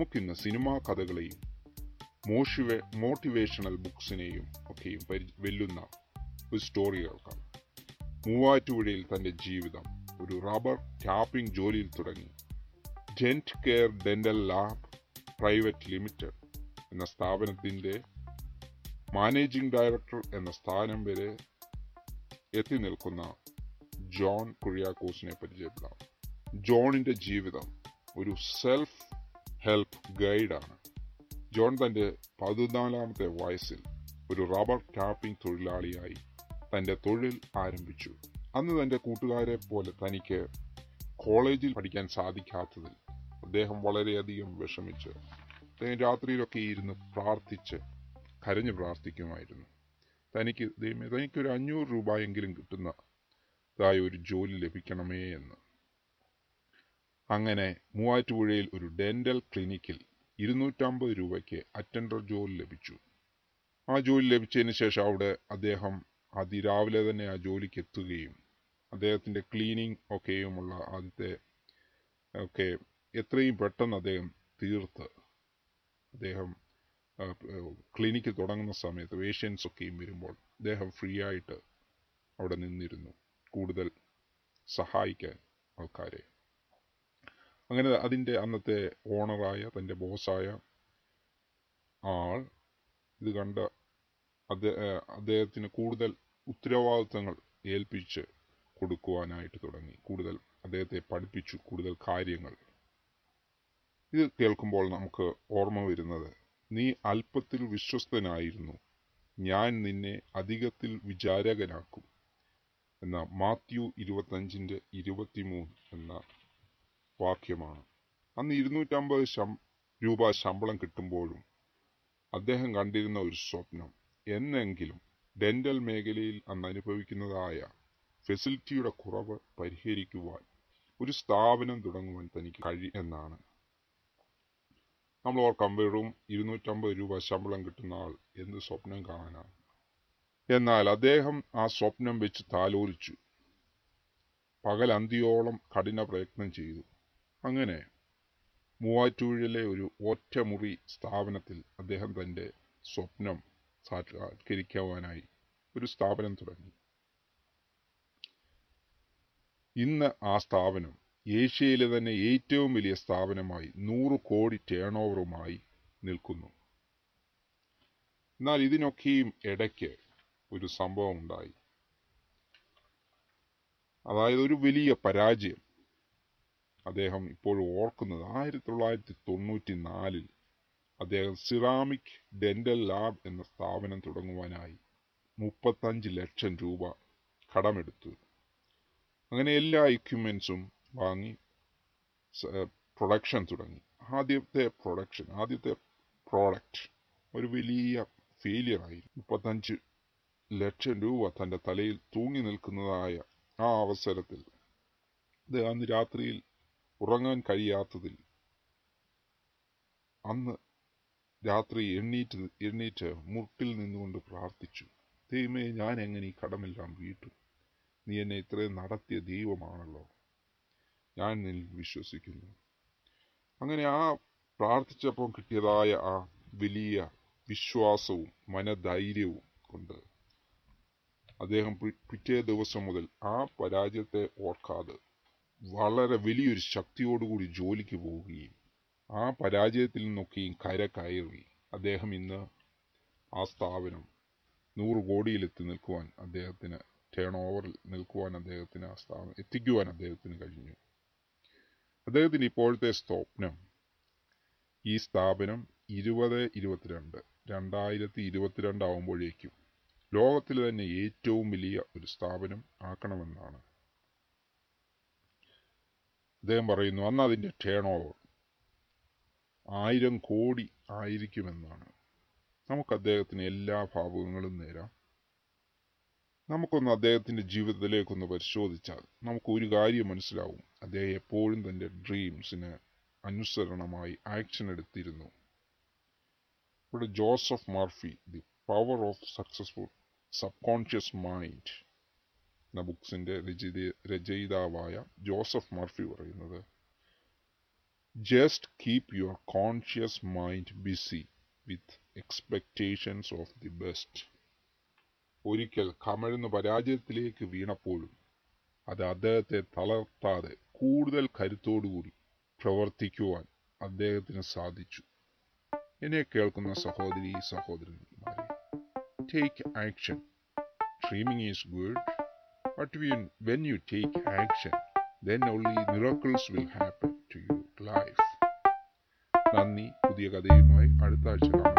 നമുക്കിന്ന് cinema കഥകളെയും മോഷിവേ motivational ബുക്സിനെയും ഒക്കെയും വെല്ലുന്ന ഒരു സ്റ്റോറി കേൾക്കാം. മൂവാറ്റുപുഴയിൽ തന്റെ ജീവിതം ഒരു റബ്ബർ ടാപ്പിംഗ് ജോലിയിൽ തുടങ്ങി. Dent care dental lab private limited എന്ന സ്ഥാപനത്തിന്റെ മാനേജിംഗ് ഡയറക്ടർ എന്ന സ്ഥാനം വരെ എത്തി നിൽക്കുന്ന ജോൺ കുര്യാക്കോസിനെ പരിചയപ്പെടാം. ജോണിന്റെ ജീവിതം ഒരു സെൽഫ് ഹെൽപ്പ് ഗൈഡാണ്. ജോൺ തന്റെ പതിനാലാമത്തെ വയസ്സിൽ ഒരു റബ്ബർ ടാപ്പിംഗ് തൊഴിലാളിയായി തന്റെ തൊഴിൽ ആരംഭിച്ചു. അന്ന് തന്റെ കൂട്ടുകാരെ പോലെ തനിക്ക് കോളേജിൽ പഠിക്കാൻ സാധിക്കാത്തതിൽ അദ്ദേഹം വളരെയധികം വിഷമിച്ച് അദ്ദേഹം രാത്രിയിലൊക്കെ ഇരുന്ന് പ്രാർത്ഥിച്ച് കരഞ്ഞു പ്രാർത്ഥിക്കുമായിരുന്നു. തനിക്ക് തനിക്കൊരു അഞ്ഞൂറ് രൂപയെങ്കിലും കിട്ടുന്നതായ ഒരു ജോലി ലഭിക്കണമേ എന്ന് അങ്ങനെ മൂവാറ്റുപുഴയിൽ ഒരു ഡെന്റൽ ക്ലിനിക്കിൽ ഇരുന്നൂറ്റമ്പത് രൂപയ്ക്ക് അറ്റൻഡർ ജോലി ലഭിച്ചു. ആ ജോലി ലഭിച്ചതിന് ശേഷം അവിടെ അദ്ദേഹം അതിരാവിലെ തന്നെ ആ ജോലിക്ക് എത്തുകയും അദ്ദേഹത്തിന്റെ ക്ലീനിങ് ഒക്കെയുമുള്ള ആദ്യത്തെ ഒക്കെ എത്രയും പെട്ടെന്ന് അദ്ദേഹം തീർത്ത്. അദ്ദേഹം ക്ലിനിക്ക് തുടങ്ങുന്ന സമയത്ത് പേഷ്യൻസ് ഒക്കെയും വരുമ്പോൾ അദ്ദേഹം ഫ്രീ ആയിട്ട് അവിടെ നിന്നിരുന്നു. കൂടുതൽ സഹായിക്കാൻ ആൾക്കാരെ അങ്ങനെ അതിന്റെ അന്നത്തെ ഓണറായ തന്റെ ബോസായ ആൾ ഇത് കണ്ട അദ്ദേഹ അദ്ദേഹത്തിന് കൂടുതൽ ഉത്തരവാദിത്തങ്ങൾ ഏൽപ്പിച്ച് കൊടുക്കുവാനായിട്ട് തുടങ്ങി. കൂടുതൽ അദ്ദേഹത്തെ പഠിപ്പിച്ചു കൂടുതൽ കാര്യങ്ങൾ. ഇത് കേൾക്കുമ്പോൾ നമുക്ക് ഓർമ്മ വരുന്നത് നീ അല്പത്തിൽ വിശ്വസ്തനായിരുന്നു. ഞാൻ നിന്നെ അധികത്തിൽ വിചാരകനാക്കും. എന്ന മാത്യു ഇരുപത്തഞ്ചിന്റെ ഇരുപത്തിമൂന്ന് എന്ന വാക്യമാണ്. അന്ന് ഇരുന്നൂറ്റമ്പത് ശം രൂപ ശമ്പളം കിട്ടുമ്പോഴും അദ്ദേഹം കണ്ടിരുന്ന ഒരു സ്വപ്നം. എന്നെങ്കിലും ഡെന്റൽ മേഖലയിൽ അന്ന് അനുഭവിക്കുന്നതായ ഫെസിലിറ്റിയുടെ കുറവ് പരിഹരിക്കുവാൻ ഒരു സ്ഥാപനം തുടങ്ങുവാൻ തനിക്ക് കഴി എന്നാണ്. നമ്മൾ ഓർക്കാം വെറും ഇരുന്നൂറ്റമ്പത് രൂപ ശമ്പളം കിട്ടുന്ന ആൾ എന്ത് സ്വപ്നം കാണാനാണ്? എന്നാൽ അദ്ദേഹം ആ സ്വപ്നം വെച്ച് താലോലിച്ചു. പകൽ അന്തിയോളം കഠിന പ്രയത്നം ചെയ്തു. അങ്ങനെ മൂവാറ്റൂഴിലെ ഒരു ഒറ്റമുറി സ്ഥാപനത്തിൽ അദ്ദേഹം തന്റെ സ്വപ്നം സാക്ഷാത്കരിക്കുവാനായി ഒരു സ്ഥാപനം തുടങ്ങി. ഇന്ന് ആ സ്ഥാപനം ഏഷ്യയിലെ തന്നെ ഏറ്റവും വലിയ സ്ഥാപനമായി നൂറ് കോടി ടേൺ ഓവറുമായി നിൽക്കുന്നു. എന്നാൽ ഇതിനൊക്കെയും ഇടയ്ക്ക് ഒരു സംഭവം ഉണ്ടായി അതായത് ഒരു വലിയ പരാജയം. അദ്ദേഹം ഇപ്പോൾ ഓർക്കുന്നത് ആയിരത്തി തൊള്ളായിരത്തി തൊണ്ണൂറ്റി നാലിൽ അദ്ദേഹം സിറാമിക് ഡെന്റൽ ലാബ് എന്ന സ്ഥാപനം തുടങ്ങുവാനായി മുപ്പത്തഞ്ച് ലക്ഷം രൂപ കടമെടുത്തു. അങ്ങനെ എല്ലാ എക്യുപ്മെന്റ്സും വാങ്ങി പ്രൊഡക്ഷൻ തുടങ്ങി. ആദ്യത്തെ പ്രൊഡക്ഷൻ ആദ്യത്തെ പ്രോഡക്റ്റ് ഒരു വലിയ ഫെയിലിയർ ആയി. മുപ്പത്തഞ്ച് ലക്ഷം രൂപ തന്റെ തലയിൽ തൂങ്ങി നിൽക്കുന്നതായ ആ അവസരത്തിൽ അദ്ദേഹം രാത്രിയിൽ ഉറങ്ങാൻ കഴിയാത്തതിൽ. അന്ന് രാത്രി എണ്ണീറ്റ് എണ്ണീറ്റ് മുട്ടിൽ നിന്നുകൊണ്ട് പ്രാർത്ഥിച്ചു. ദൈവമേ ഞാൻ എങ്ങനെ ഈ കടമെല്ലാം വീട്ടും? നീ എന്നെ ഇത്രയും നടത്തിയ ദൈവമാണല്ലോ. ഞാൻ നിൽ വിശ്വസിക്കുന്നു. അങ്ങനെ ആ പ്രാർത്ഥിച്ചപ്പോൾ കിട്ടിയതായ ആ വലിയ വിശ്വാസവും മനധൈര്യവും കൊണ്ട് അദ്ദേഹം പിറ്റേ ദിവസം മുതൽ ആ പരാജയത്തെ ഓർക്കാതെ വളരെ വലിയൊരു ശക്തിയോടുകൂടി ജോലിക്ക് പോവുകയും ആ പരാജയത്തിൽ നിന്നൊക്കെയും കര കയറി അദ്ദേഹം ഇന്ന് ആ സ്ഥാപനം നൂറ് കോടിയിലെത്തി നിൽക്കുവാൻ അദ്ദേഹത്തിന് ടേൺ ഓവറിൽ നിൽക്കുവാൻ അദ്ദേഹത്തിന് ആ സ്ഥാപനം എത്തിക്കുവാൻ അദ്ദേഹത്തിന് കഴിഞ്ഞു. അദ്ദേഹത്തിന് ഇപ്പോഴത്തെ സ്വപ്നം ഈ സ്ഥാപനം ഇരുപത് ഇരുപത്തിരണ്ട് രണ്ടായിരത്തി ഇരുപത്തിരണ്ട് ആവുമ്പോഴേക്കും ലോകത്തിലെ തന്നെ ഏറ്റവും വലിയ ഒരു സ്ഥാപനം ആക്കണമെന്നാണ് അദ്ദേഹം പറയുന്നു അന്ന് അതിന്റെ ടേൺ ഓവർ ആയിരം കോടി ആയിരിക്കുമെന്നാണ്. നമുക്ക് അദ്ദേഹത്തിന് എല്ലാ ഭാവുകങ്ങളും നേരാം. നമുക്കൊന്ന് അദ്ദേഹത്തിന്റെ ജീവിതത്തിലേക്കൊന്ന് പരിശോധിച്ചാൽ നമുക്ക് ഒരു കാര്യം മനസ്സിലാവും. അദ്ദേഹം എപ്പോഴും തന്റെ ഡ്രീംസിന് അനുസരണമായി ആക്ഷൻ എടുത്തിരുന്നു. ഇവിടെ Joseph Murphy the power of successful subconscious mind എന്ന ബുക്സിന്റെ രചയിത രചയിതാവായ ജോസഫ് മർഫി പറയുന്നത് just keep your conscious mind busy with expectations of the best ഒരിക്കൽ കമഴ്ന്ന് പരാജയത്തിലേക്ക് വീണപ്പോഴും അത് അദ്ദേഹത്തെ തളർത്താതെ കൂടുതൽ കരുത്തോടുകൂടി പ്രവർത്തിക്കുവാൻ അദ്ദേഹത്തിന് സാധിച്ചു. എന്നെ കേൾക്കുന്ന സഹോദരി സഹോദരന്മാരെ take action dreaming is good But when you take action then only miracles will happen to your life. നന്ദി പുതിയ കഥയുമായി അടുത്ത ആഴ്ച കാണും വരെ ഐ ബോബി സൈനിങ്